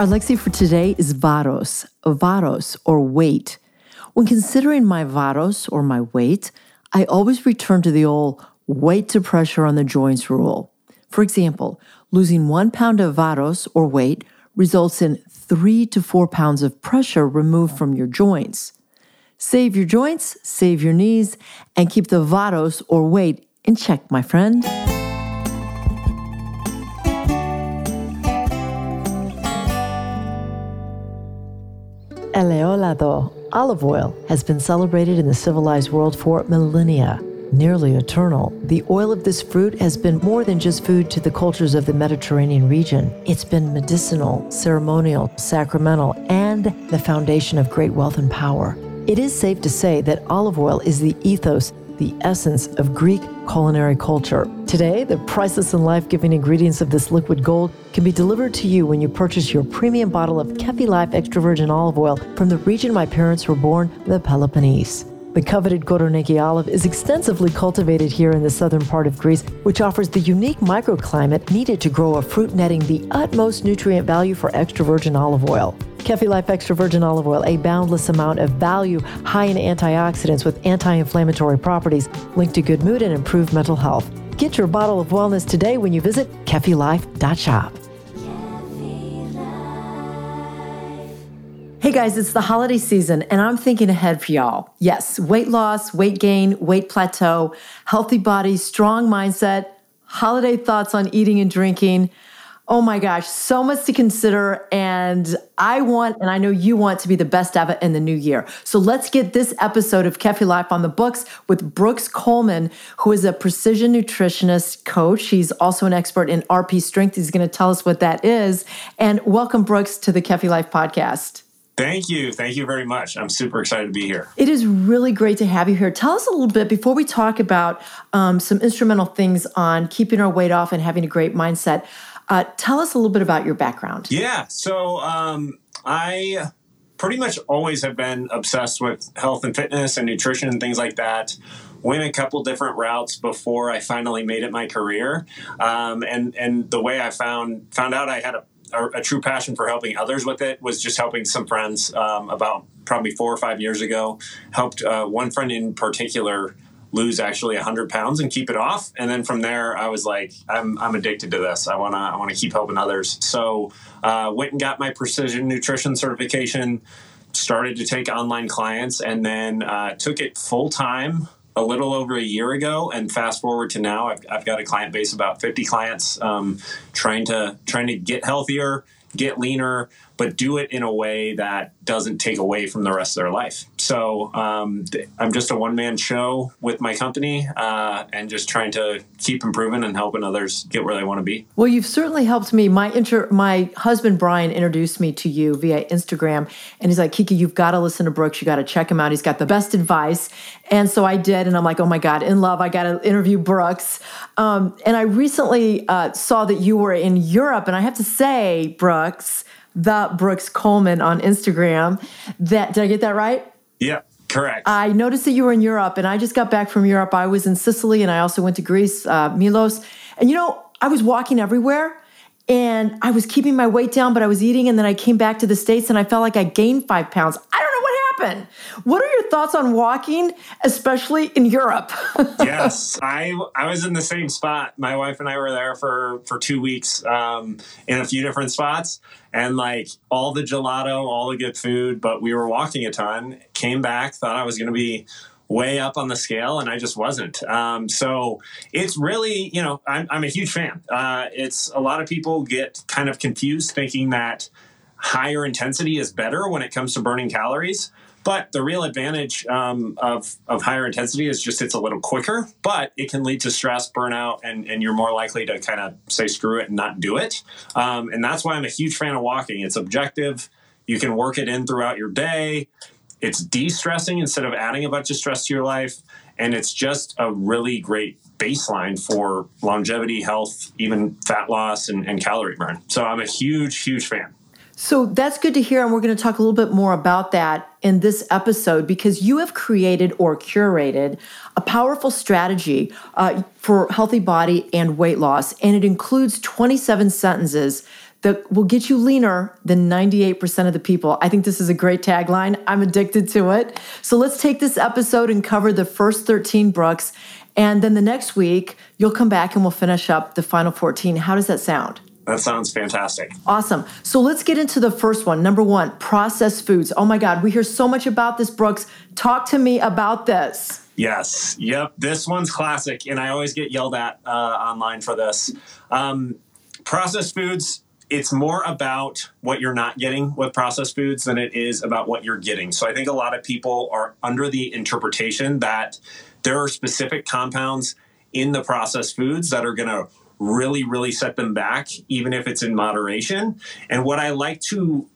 Our lexi for today is varos, varos or weight. When considering my varos or my weight, I always return to the old weight to pressure on the joints rule. For example, losing one pound of varos or weight results in three to four pounds of pressure removed from your joints. Save your joints, save your knees, and keep the varos or weight in check, my friend. Eleolado, olive oil, has been celebrated in the civilized world for millennia. Nearly eternal, the oil of this fruit has been more than just food to the cultures of the Mediterranean region. It's been medicinal, ceremonial, sacramental, and the foundation of great wealth and power. It is safe to say that olive oil is the ethos the essence of Greek culinary culture. Today, the priceless and life giving ingredients of this liquid gold can be delivered to you when you purchase your premium bottle of Kefi Life extra virgin olive oil from the region my parents were born, the Peloponnese. The coveted Koroneiki olive is extensively cultivated here in the southern part of Greece, which offers the unique microclimate needed to grow a fruit netting the utmost nutrient value for extra virgin olive oil. Kefi Life Extra Virgin Olive Oil, a boundless amount of value, high in antioxidants with anti inflammatory properties, linked to good mood and improved mental health. Get your bottle of wellness today when you visit kefilife.shop. Hey guys, it's the holiday season and I'm thinking ahead for y'all. Yes, weight loss, weight gain, weight plateau, healthy body, strong mindset, holiday thoughts on eating and drinking. Oh my gosh, so much to consider. And I want, and I know you want to be the best ever in the new year. So let's get this episode of Kefi Life on the books with Brooks Coleman, who is a precision nutritionist coach. He's also an expert in RP strength. He's going to tell us what that is. And welcome, Brooks, to the Kefi Life podcast. Thank you. Thank you very much. I'm super excited to be here. It is really great to have you here. Tell us a little bit before we talk about um, some instrumental things on keeping our weight off and having a great mindset. Uh, tell us a little bit about your background. Yeah. So um, I pretty much always have been obsessed with health and fitness and nutrition and things like that went a couple different routes before I finally made it my career. Um, and and the way I found found out I had a a, true passion for helping others with it was just helping some friends um, about probably four or five years ago. Helped uh, one friend in particular lose actually 100 pounds and keep it off. And then from there i was like i'm, I'm addicted to this. I want to i want to keep helping others. So uh, went and got my precision nutrition certification started to take online clients and then uh, took it full time a little over a year ago. And fast forward to now I've, I've got a client base about 50 clients um, trying to trying to get healthier get leaner but do it in a way that doesn't take away from the rest of their life. So um, I'm just a one man show with my company uh, and just trying to keep improving and helping others get where they want to be. Well, you've certainly helped me. My inter- my husband Brian introduced me to you via Instagram, and he's like, Kiki, you've got to listen to Brooks. You got to check him out. He's got the best advice. And so I did, and I'm like, oh my God, in love. I got to interview Brooks. Um, and I recently uh, saw that you were in Europe, and I have to say, Brooks the Brooks Coleman on Instagram. That did I get that right? Yeah. Correct. I noticed that you were in Europe, and I just got back from Europe. I was in Sicily, and I also went to Greece, uh, Milos. And you know, I was walking everywhere, and I was keeping my weight down, but I was eating. And then I came back to the states, and I felt like I gained five pounds. I don't what. What are your thoughts on walking, especially in Europe? yes, I I was in the same spot. My wife and I were there for for two weeks um, in a few different spots and like all the gelato, all the good food, but we were walking a ton. Came back, thought I was going to be way up on the scale, and I just wasn't. Um, so it's really, you know, I'm, I'm a huge fan. Uh, it's a lot of people get kind of confused thinking that higher intensity is better when it comes to burning calories. But the real advantage um, of, of higher intensity is just it's a little quicker, but it can lead to stress, burnout, and, and you're more likely to kind of say screw it and not do it. Um, and that's why I'm a huge fan of walking. It's objective. You can work it in throughout your day. It's de stressing instead of adding a bunch of stress to your life. And it's just a really great baseline for longevity, health, even fat loss and, and calorie burn. So I'm a huge, huge fan. So that's good to hear. And we're going to talk a little bit more about that in this episode because you have created or curated a powerful strategy uh, for healthy body and weight loss. And it includes 27 sentences that will get you leaner than 98% of the people. I think this is a great tagline. I'm addicted to it. So let's take this episode and cover the first 13 Brooks. And then the next week, you'll come back and we'll finish up the final 14. How does that sound? That sounds fantastic. Awesome. So let's get into the first one. Number one, processed foods. Oh my God, we hear so much about this, Brooks. Talk to me about this. Yes. Yep. This one's classic, and I always get yelled at uh, online for this. Um, processed foods it's more about what you're not getting with processed foods than it is about what you're getting. So I think a lot of people are under the interpretation that there are specific compounds in the processed foods that are going to really, really set them back, even if it's in moderation. And what I like to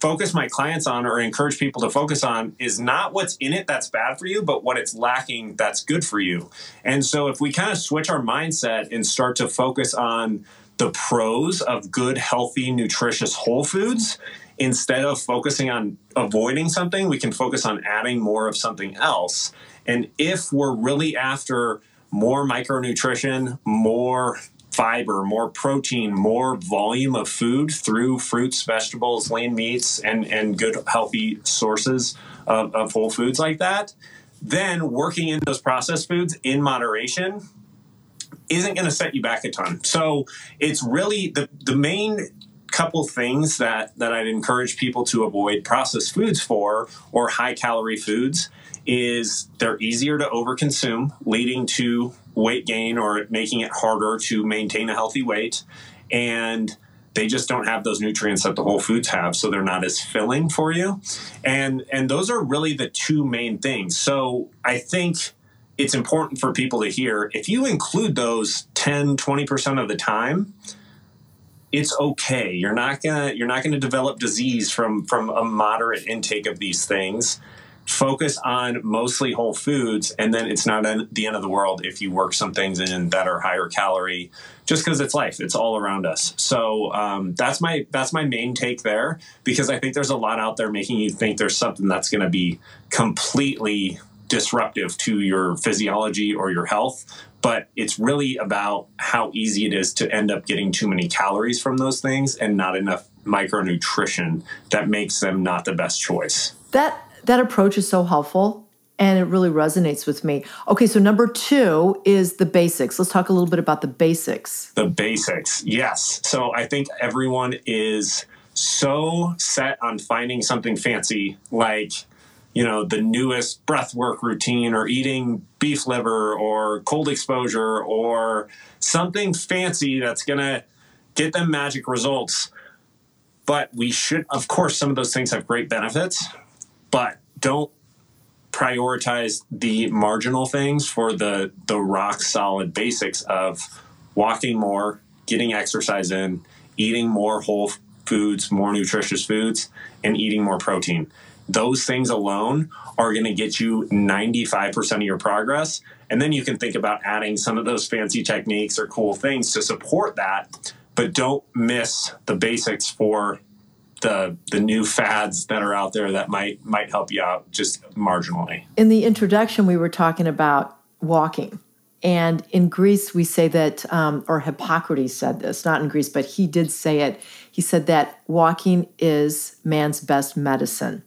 focus my clients on or encourage people to focus on is not what's in it that's bad for you, but what it's lacking that's good for you. And so if we kind of switch our mindset and start to focus on the pros of good, healthy, nutritious whole foods. Instead of focusing on avoiding something, we can focus on adding more of something else. And if we're really after more micronutrition, more fiber, more protein, more volume of food through fruits, vegetables, lean meats, and, and good healthy sources of, of whole foods like that, then working in those processed foods in moderation isn't going to set you back a ton. So it's really the the main couple things that that I'd encourage people to avoid processed foods for or high calorie foods is they're easier to overconsume, leading to weight gain or making it harder to maintain a healthy weight. And they just don't have those nutrients that the whole foods have so they're not as filling for you. And and those are really the two main things. So i think it's important for people to hear if you include those 10 20% of the time it's okay. You're not gonna you're not gonna develop disease from from a moderate intake of these things focus on mostly whole foods and then it's not the end of the world if you work some things in that are higher calorie just because it's life it's all around us. So um, that's my that's my main take there because i think there's a lot out there making you think there's something that's going to be completely disruptive to your physiology or your health but it's really about how easy it is to end up getting too many calories from those things and not enough micronutrition that makes them not the best choice. That that approach is so helpful and it really resonates with me. Okay so number two is the basics. Let's talk a little bit about the basics. The basics yes. So i think everyone is so set on finding something fancy like you know the newest breath work routine or eating beef liver or cold exposure or something fancy that's going to get them magic results. But we should of course some of those things have great benefits but don't prioritize the marginal things for the the rock solid basics of walking more getting exercise in eating more whole foods more nutritious foods and eating more protein those things alone are going to get you 95% of your progress. And then you can think about adding some of those fancy techniques or cool things to support that. But don't miss the basics for the the new fads that are out there that might might help you out just marginally. In the introduction, we were talking about walking. And in Greece, we say that, um, or Hippocrates said this, not in Greece, but he did say it. He said that walking is man's best medicine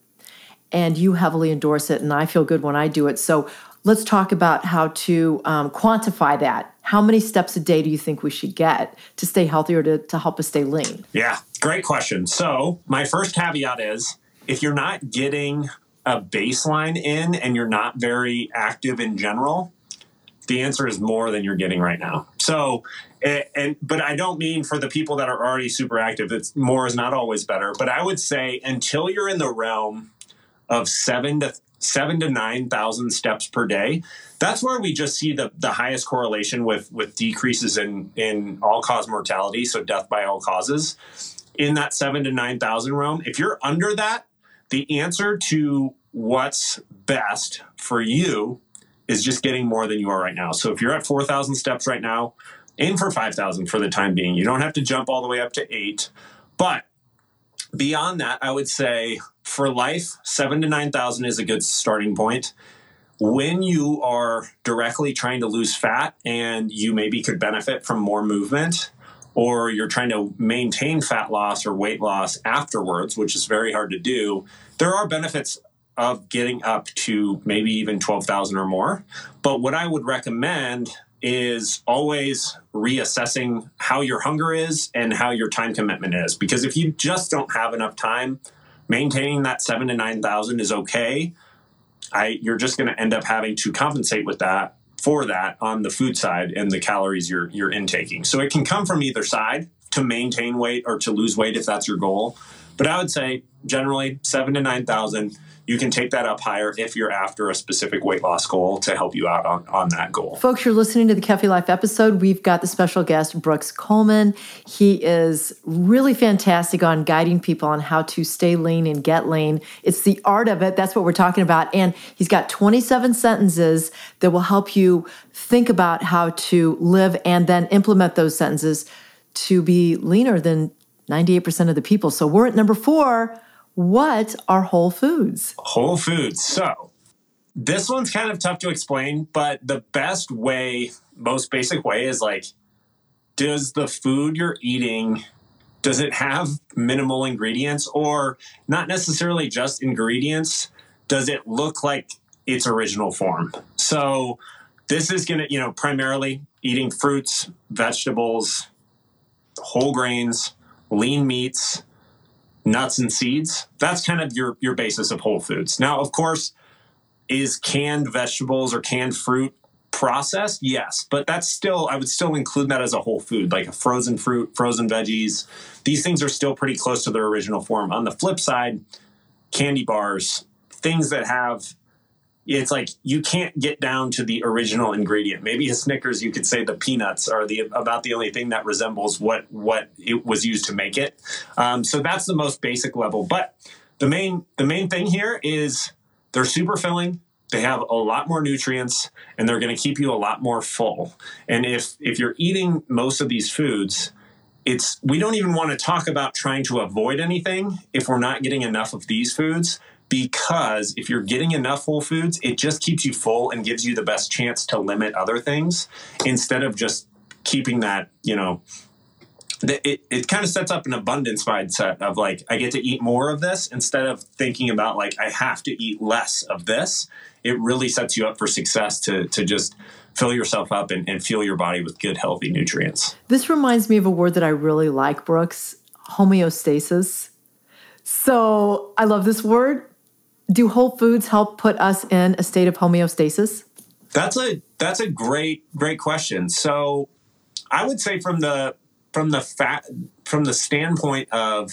and you heavily endorse it, and I feel good when I do it. So let's talk about how to um, quantify that. How many steps a day do you think we should get to stay healthy or to, to help us stay lean? Yeah, great question. So, my first caveat is if you're not getting a baseline in and you're not very active in general, the answer is more than you're getting right now. So, and but I don't mean for the people that are already super active. It's more is not always better. But I would say until you're in the realm of seven to seven to nine thousand steps per day. That's where we just see the, the highest correlation with with decreases in in all cause mortality, so death by all causes. in that seven to 9,000 realm. If you're under that, the answer to what's best for you is just getting more than you are right now. So if you're at 4,000 steps right now, aim for 5,000 for the time being. You don't have to jump all the way up to eight. But beyond that, I would say for life, seven to 9,000 is a good starting point. When you are directly trying to lose fat and you maybe could benefit from more movement, or you're trying to maintain fat loss or weight loss afterwards, which is very hard to do, there are benefits of getting up to maybe even 12,000 or more. But what I would recommend is always reassessing how your hunger is and how your time commitment is. Because if you just don't have enough time, maintaining that seven to 9,000 is okay. I, you're just going to end up having to compensate with that for that on the food side and the calories you're you're intaking. So it can come from either side to maintain weight or to lose weight if that's your goal. But I would say generally seven to nine thousand you can take that up higher if you're after a specific weight loss goal to help you out on, on that goal. Folks, you're listening to the Kefi Life episode. We've got the special guest, Brooks Coleman. He is really fantastic on guiding people on how to stay lean and get lean. It's the art of it. That's what we're talking about. And he's got 27 sentences that will help you think about how to live and then implement those sentences to be leaner than 98% of the people. So we're at number four what are whole foods? Whole foods. So, this one's kind of tough to explain, but the best way, most basic way is like does the food you're eating does it have minimal ingredients or not necessarily just ingredients? Does it look like its original form? So, this is going to, you know, primarily eating fruits, vegetables, whole grains, lean meats, nuts and seeds. That's kind of your your basis of whole foods. Now, of course, is canned vegetables or canned fruit processed? Yes, but that's still I would still include that as a whole food, like a frozen fruit, frozen veggies. These things are still pretty close to their original form. On the flip side, candy bars, things that have it's like you can't get down to the original ingredient. Maybe a Snickers, you could say the peanuts are the about the only thing that resembles what what it was used to make it. Um, so that's the most basic level. But the main the main thing here is they're super filling. They have a lot more nutrients, and they're going to keep you a lot more full. And if if you're eating most of these foods, it's we don't even want to talk about trying to avoid anything if we're not getting enough of these foods because if you're getting enough whole foods, it just keeps you full and gives you the best chance to limit other things instead of just keeping that, you know, it, it kind of sets up an abundance mindset of like, I get to eat more of this instead of thinking about like, I have to eat less of this. It really sets you up for success to, to just fill yourself up and, and your body with good, healthy nutrients. This reminds me of a word that I really like, Brooks homeostasis. So I love this word do whole foods help put us in a state of homeostasis? That's a that's a great great question. So I would say from the from the fat from the standpoint of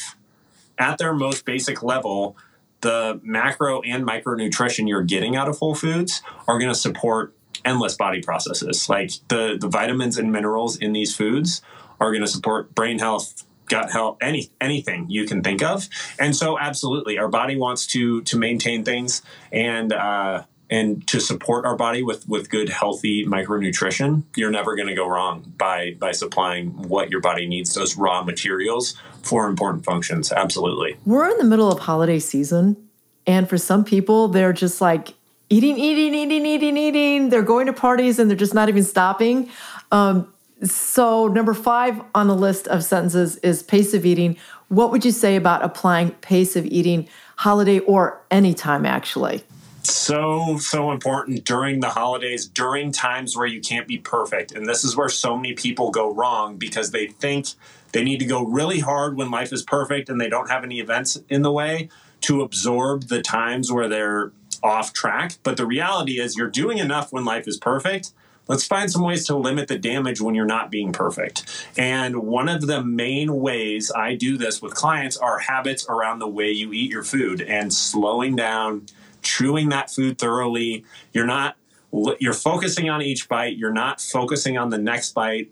at their most basic level, the macro and micronutrition you're getting out of whole foods are going to support endless body processes. Like the the vitamins and minerals in these foods are going to support brain health, gut health, any anything you can think of. And so, absolutely, our body wants to to maintain things and uh, and to support our body with with good, healthy micronutrition. You're never going to go wrong by by supplying what your body needs, those raw materials for important functions. Absolutely, we're in the middle of holiday season, and for some people, they're just like eating, eating, eating, eating, eating. They're going to parties and they're just not even stopping. Um, so, number five on the list of sentences is pace of eating. What would you say about applying pace of eating holiday or anytime, actually? So, so important during the holidays, during times where you can't be perfect. And this is where so many people go wrong because they think they need to go really hard when life is perfect and they don't have any events in the way to absorb the times where they're off track. But the reality is, you're doing enough when life is perfect let's find some ways to limit the damage when you're not being perfect. And one of the main ways I do this with clients are habits around the way you eat your food and slowing down, chewing that food thoroughly. You're not you're focusing on each bite, you're not focusing on the next bite.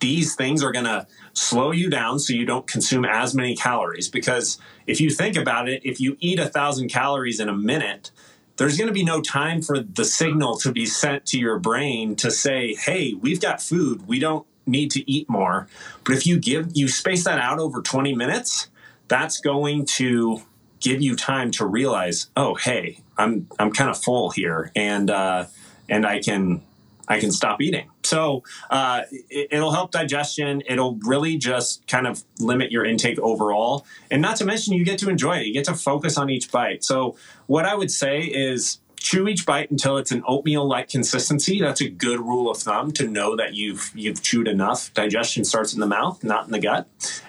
these things are going to slow you down so you don't consume as many calories. Because if you think about it, if you eat a thousand calories in a minute, there's going to be no time for the signal to be sent to your brain to say, hey, we've got food. We don't need to eat more. But if you give, you space that out over 20 minutes, that's going to give you time to realize, oh, hey, I'm, I'm kind of full here. And, uh, and I can, I can stop eating. So uh, it, will help digestion. It'll really just kind of limit your intake overall. And not to mention, you get to enjoy it. You get to focus on each bite. So what I would say is chew each bite until it's an oatmeal like consistency. That's a good rule of thumb to know that you've you've chewed enough. Digestion starts in the mouth, not in the gut.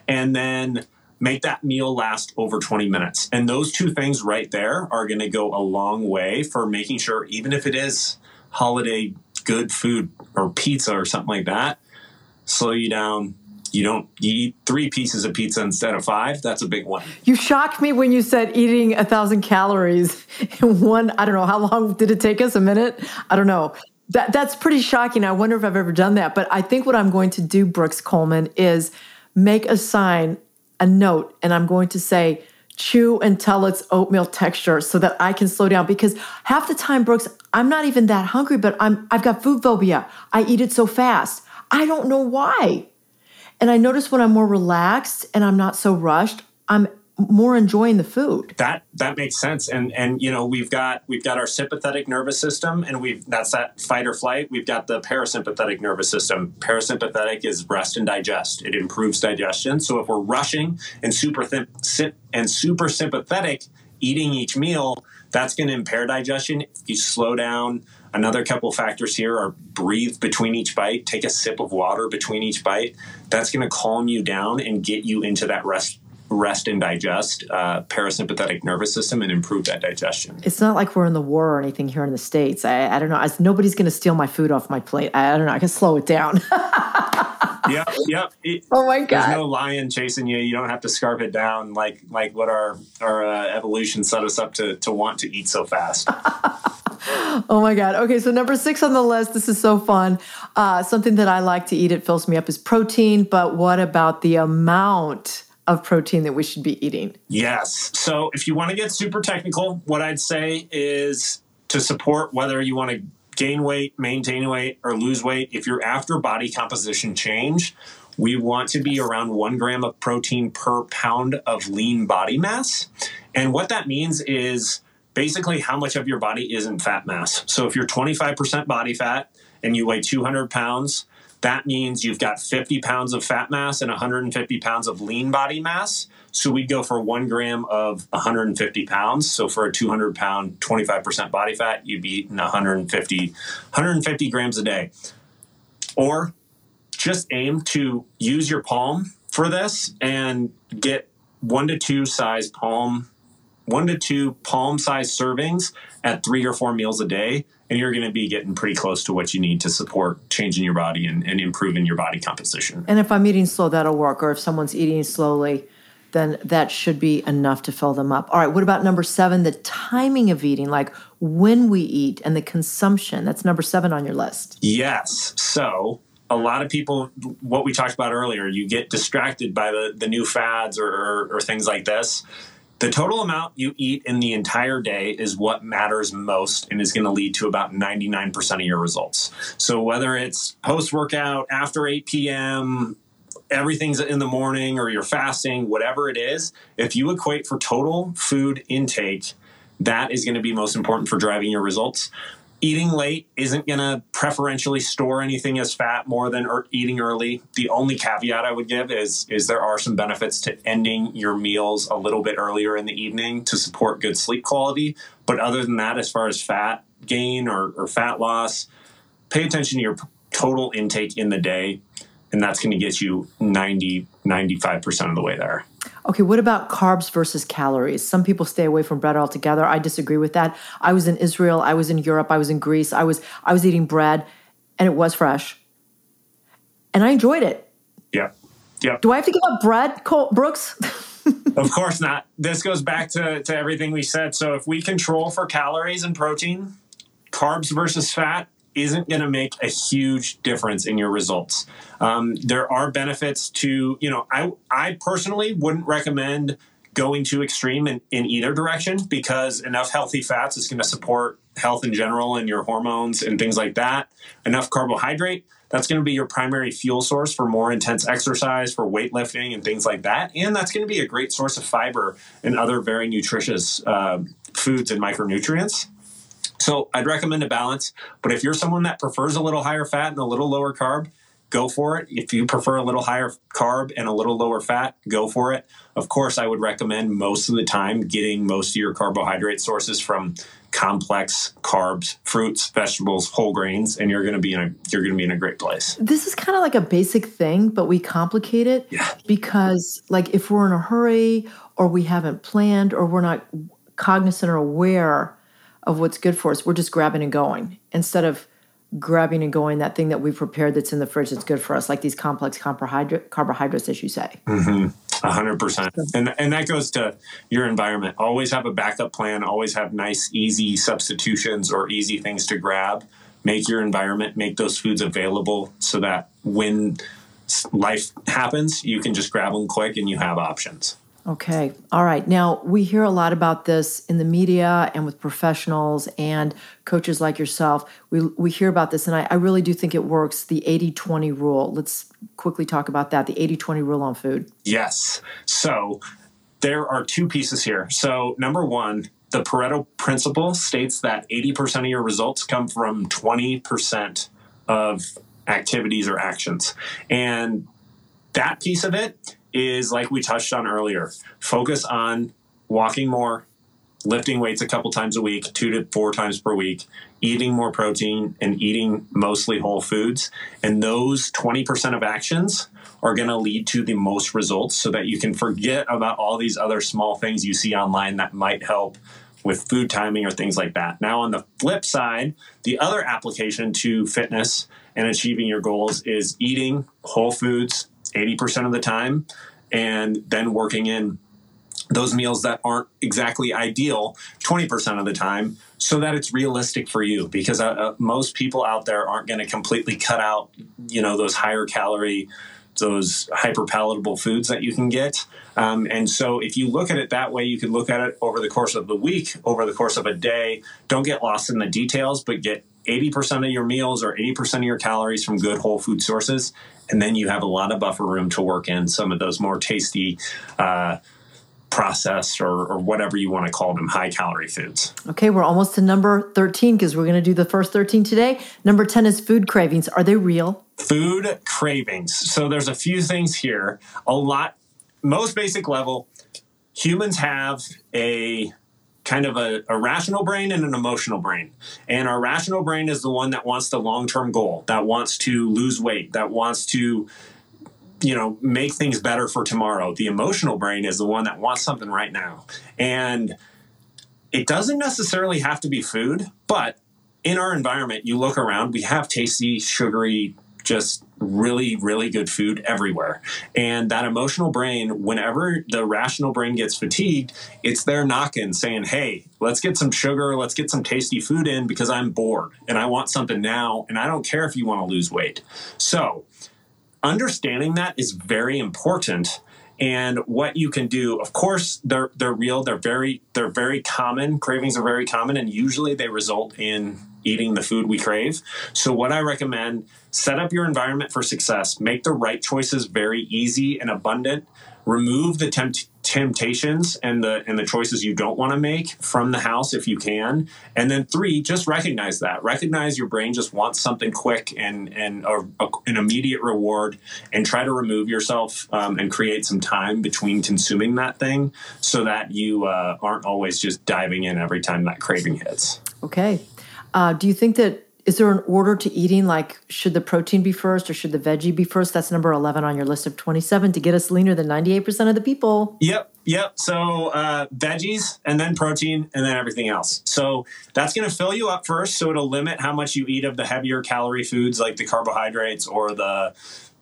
And then make that meal last over 20 minutes. And those two things right there are going to go a long way for making sure even if it is holiday good food or pizza or something like that, slow you down. You don't you eat three pieces of pizza instead of five. That's a big one. You shocked me when you said eating a thousand calories in one. I don't know how long did it take us? A minute? I don't know. That that's pretty shocking. I wonder if I've ever done that. But I think what I'm going to do, Brooks Coleman, is make a sign, a note, and I'm going to say chew until it's oatmeal texture so that I can slow down because half the time Brooks I'm not even that hungry but I'm I've got food phobia. I eat it so fast. I don't know why. And I notice when I'm more relaxed and I'm not so rushed, I'm more enjoying the food. That that makes sense. And and you know, we've got we've got our sympathetic nervous system and we've that's that fight or flight. We've got the parasympathetic nervous system. Parasympathetic is rest and digest. It improves digestion. So if we're rushing and super th- and super sympathetic eating each meal, that's going to impair digestion. If you slow down, another couple factors here are breathe between each bite, take a sip of water between each bite. That's going to calm you down and get you into that rest rest and digest uh, parasympathetic nervous system and improve that digestion. It's not like we're in the war or anything here in the States. I, I don't know. I, nobody's going to steal my food off my plate. I, I, don't know. I can slow it down. yep, yep. It, oh my god! There's no lion chasing you. You don't have to scarf it down like like what our our uh, evolution set us up to to want to eat so fast. oh my god. Okay, so number six on the list. This is so fun. Uh, something that I like to eat. It fills me up is protein. But what about the amount? Of protein that we should be eating? Yes. So if you want to get super technical, what I'd say is to support whether you want to gain weight, maintain weight, or lose weight, if you're after body composition change, we want to be around one gram of protein per pound of lean body mass. And what that means is basically how much of your body is in fat mass. So if you're 25% body fat and you weigh 200 pounds, that means you've got 50 pounds of fat mass and 150 pounds of lean body mass. So we'd go for one gram of 150 pounds. So for a 200 pound, 25% body fat, you'd be eating 150, 150 grams a day. Or just aim to use your palm for this and get one to two size palm, one to two palm sized servings at three or four meals a day and you're going to be getting pretty close to what you need to support changing your body and, and improving your body composition. And if I'm eating slow, that'll work. Or if someone's eating slowly, then that should be enough to fill them up. All right, what about number seven, the timing of eating, like when we eat and the consumption? That's number seven on your list. Yes. So a lot of people, what we talked about earlier, you get distracted by the, the new fads or, or, or things like this. The total amount you eat in the entire day is what matters most and is going to lead to about 99% of your results. So, whether it's post workout, after 8 p.m., everything's in the morning, or you're fasting, whatever it is, if you equate for total food intake, that is going to be most important for driving your results eating late isn't going to preferentially store anything as fat more than er- eating early. The only caveat I would give is is there are some benefits to ending your meals a little bit earlier in the evening to support good sleep quality. But other than that, as far as fat gain or, or fat loss, pay attention to your total intake in the day, and that's going to get you 90 95% of the way there. Okay, what about carbs versus calories? Some people stay away from bread altogether. I disagree with that. I was in Israel, I was in Europe, I was in Greece. I was I was eating bread and it was fresh. And I enjoyed it. Yeah. Yeah. Do I have to give up bread, Cole, Brooks? of course not. This goes back to, to everything we said. So if we control for calories and protein, carbs versus fat, isn't going to make a huge difference in your results. Um, there are benefits to, you know, I, I personally wouldn't recommend going too extreme in, in either direction because enough healthy fats is going to support health in general and your hormones and things like that. Enough carbohydrate, that's going to be your primary fuel source for more intense exercise, for weightlifting, and things like that. And that's going to be a great source of fiber and other very nutritious uh, foods and micronutrients. So I'd recommend a balance. But if you're someone that prefers a little higher fat and a little lower carb, go for it. If you prefer a little higher carb and a little lower fat, go for it. Of course, I would recommend most of the time getting most of your carbohydrate sources from complex carbs, fruits, vegetables, whole grains, and you're going to be in a you're going to be in a great place. This is kind of like a basic thing, but we complicate it yeah. because like if we're in a hurry or we haven't planned or we're not cognizant or aware of what's good for us, we're just grabbing and going instead of grabbing and going that thing that we prepared that's in the fridge that's good for us, like these complex carbohydrate, carbohydrates, as you say. Mm-hmm. A hundred percent, and and that goes to your environment. Always have a backup plan. Always have nice, easy substitutions or easy things to grab. Make your environment, make those foods available so that when life happens, you can just grab them quick and you have options. Okay. All right. Now, we hear a lot about this in the media and with professionals and coaches like yourself. We, we hear about this, and I, I really do think it works the 80 20 rule. Let's quickly talk about that the 80 20 rule on food. Yes. So, there are two pieces here. So, number one, the Pareto principle states that 80% of your results come from 20% of activities or actions. And that piece of it is like we touched on earlier focus on walking more, lifting weights a couple times a week, two to four times per week, eating more protein, and eating mostly whole foods. And those 20% of actions are going to lead to the most results so that you can forget about all these other small things you see online that might help with food timing or things like that. Now, on the flip side, the other application to fitness and achieving your goals is eating whole foods 80% of the time and then working in those meals that aren't exactly ideal 20% of the time so that it's realistic for you because uh, uh, most people out there aren't going to completely cut out you know those higher calorie those hyper palatable foods that you can get. Um, and so if you look at it that way you can look at it over the course of the week over the course of a day. Don't get lost in the details but get 80% of your meals or 80% of your calories from good whole food sources and then you have a lot of buffer room to work in some of those more tasty uh, processed or, or, whatever you want to call them high calorie foods. Okay we're almost to number 13 because we're going to do the first 13 today. Number 10 is food cravings. Are they real? Food cravings. So there's a few things here. A lot most basic level humans have a kind of a, a, rational brain and an emotional brain. And our rational brain is the one that wants the long term goal, that wants to lose weight, that wants to, you know, make things better for tomorrow. The emotional brain is the one that wants something right now. And it doesn't necessarily have to be food, but in our environment, you look around, we have tasty, sugary, just really, really good food everywhere. And that emotional brain, whenever the rational brain gets fatigued, it's there knocking, saying, Hey, let's get some sugar, let's get some tasty food in because I'm bored and I want something now. And I don't care if you want to lose weight. So, understanding that is very important and what you can do of course they're they're real they're very they're very common cravings are very common and usually they result in eating the food we crave. So, what I recommend set up your environment for success, make the right choices very easy and abundant, remove the tempt- temptations and the and the choices you don't want to make from the house if you can. And then three just recognize that. Recognize your brain just wants something quick and and a, a, an immediate reward and try to remove yourself um, and create some time between consuming that thing so that you uh, aren't always just diving in every time that craving hits. Okay uh, do you think that is there an order to eating? Like, should the protein be first or should the veggie be first? That's number 11 on your list of 27 to get us leaner than 98% of the people. Yep. Yep. So, uh, veggies and then protein and then everything else. So, that's going to fill you up first. So, it'll limit how much you eat of the heavier calorie foods like the carbohydrates or the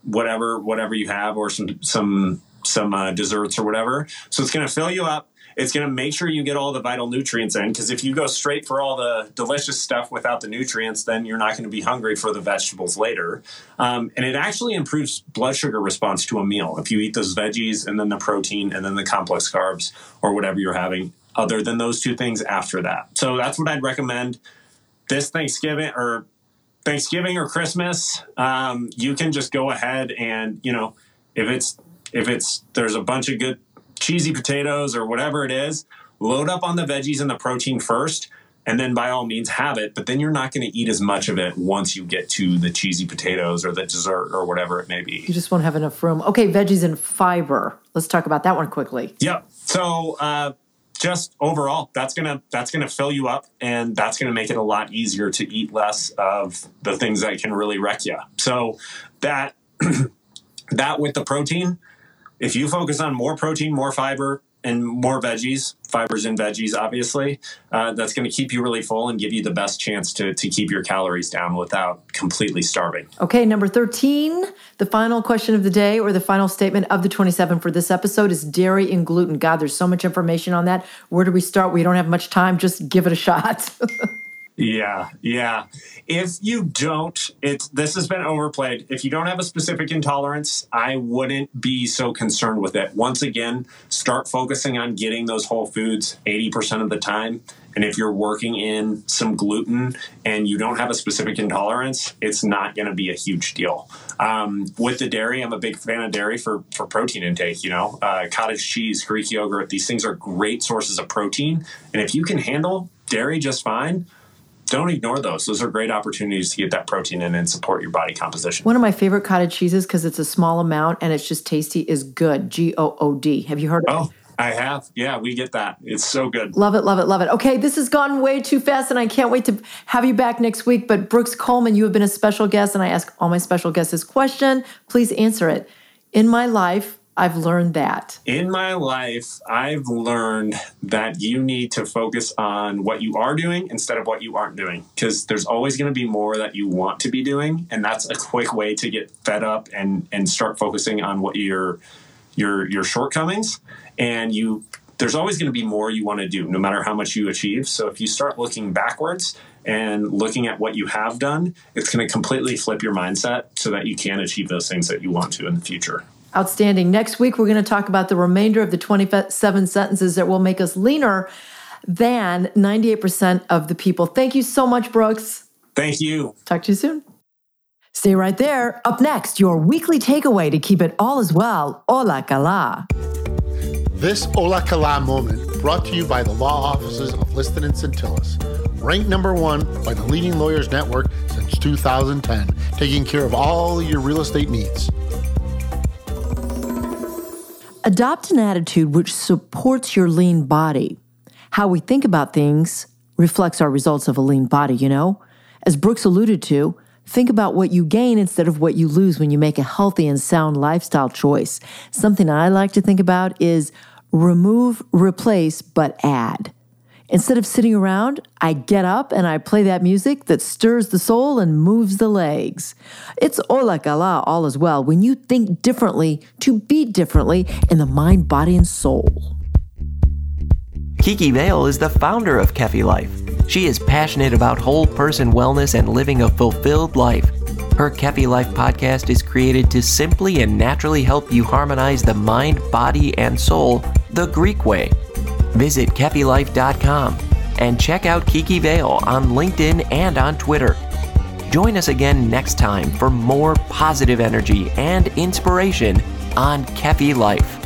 whatever, whatever you have or some, some, some uh, desserts or whatever. So, it's going to fill you up It's going to make sure you get all the vital nutrients in because if you go straight for all the delicious stuff without the nutrients, then you're not going to be hungry for the vegetables later. Um, and it actually improves blood sugar response to a meal if you eat those veggies and then the protein and then the complex carbs or whatever you're having, other than those two things after that. So that's what I'd recommend this Thanksgiving or Thanksgiving or Christmas, um, you can just go ahead and you know if it's if it's there's a bunch of good cheesy potatoes or whatever it is, load up on the veggies and the protein first, and then by all means have it. But then you're not going to eat as much of it once you get to the cheesy potatoes or the dessert or whatever it may be. You just won't have enough room. Okay, veggies and fiber. Let's talk about that one quickly. Yep. So uh, just overall that's gonna that's gonna fill you up and that's gonna make it a lot easier to eat less of the things that can really wreck you so that that with the protein if you focus on more protein more fiber and more veggies, fibers and veggies, obviously, uh, that's going to keep you really full and give you the best chance to, to keep your calories down without completely starving. Okay, number 13, the final question of the day or the final statement of the 27 for this episode is dairy and gluten. God, there's so much information on that. Where do we start? We don't have much time. Just give it a shot. Yeah, yeah. If you don't, it's this has been overplayed. If you don't have a specific intolerance, I wouldn't be so concerned with it. Once again, start focusing on getting those whole foods 80% of the time. And if you're working in some gluten and you don't have a specific intolerance, it's not going to be a huge deal. Um, with the dairy, I'm a big fan of dairy for, for protein intake. You know, uh, cottage cheese, Greek yogurt, these things are great sources of protein. And if you can handle dairy just fine, don't ignore those. Those are great opportunities to get that protein in and support your body composition. One of my favorite cottage cheeses because it's a small amount and it's just tasty is good. G O O D. Have you heard of it? Oh. I have. Yeah, we get that. It's so good. Love it, love it, love it. Okay, this has gone way too fast, and I can't wait to have you back next week. But Brooks Coleman, you have been a special guest, and I ask all my special guests this question. Please answer it. In my life, I've learned that. In my life, I've learned that you need to focus on what you are doing instead of what you aren't doing because there's always going to be more that you want to be doing and that's a quick way to get fed up and and start focusing on what your your your shortcomings and you there's always going to be more you want to do no matter how much you achieve. So if you start looking backwards and looking at what you have done, it's going to completely flip your mindset so that you can achieve those things that you want to in the future. Outstanding. Next week, we're going to talk about the remainder of the 27 sentences that will make us leaner than 98% of the people. Thank you so much, Brooks. Thank you. Talk to you soon. Stay right there. Up next, your weekly takeaway to keep it all as well. Ola, Kala. This Ola Kala moment brought to you by the law offices of Liston and Tsantilis. Ranked number one by the leading lawyers network since 2010, taking care of all your real estate needs. Adopt an attitude which supports your lean body. How we think about things reflects our results of a lean body, you know? As Brooks alluded to, think about what you gain instead of what you lose when you make a healthy and sound lifestyle choice. Something I like to think about is remove, replace, but add. Instead of sitting around, I get up and I play that music that stirs the soul and moves the legs. It's Ola Kala all as well when you think differently to be differently in the mind, body, and soul. Kiki Vale is the founder of Kefi Life. She is passionate about whole person wellness and living a fulfilled life. Her Kefi Life podcast is created to simply and naturally help you harmonize the mind, body, and soul the Greek way Visit KefiLife.com and check out Kiki Vale on LinkedIn and on Twitter. Join us again next time for more positive energy and inspiration on Kefi Life.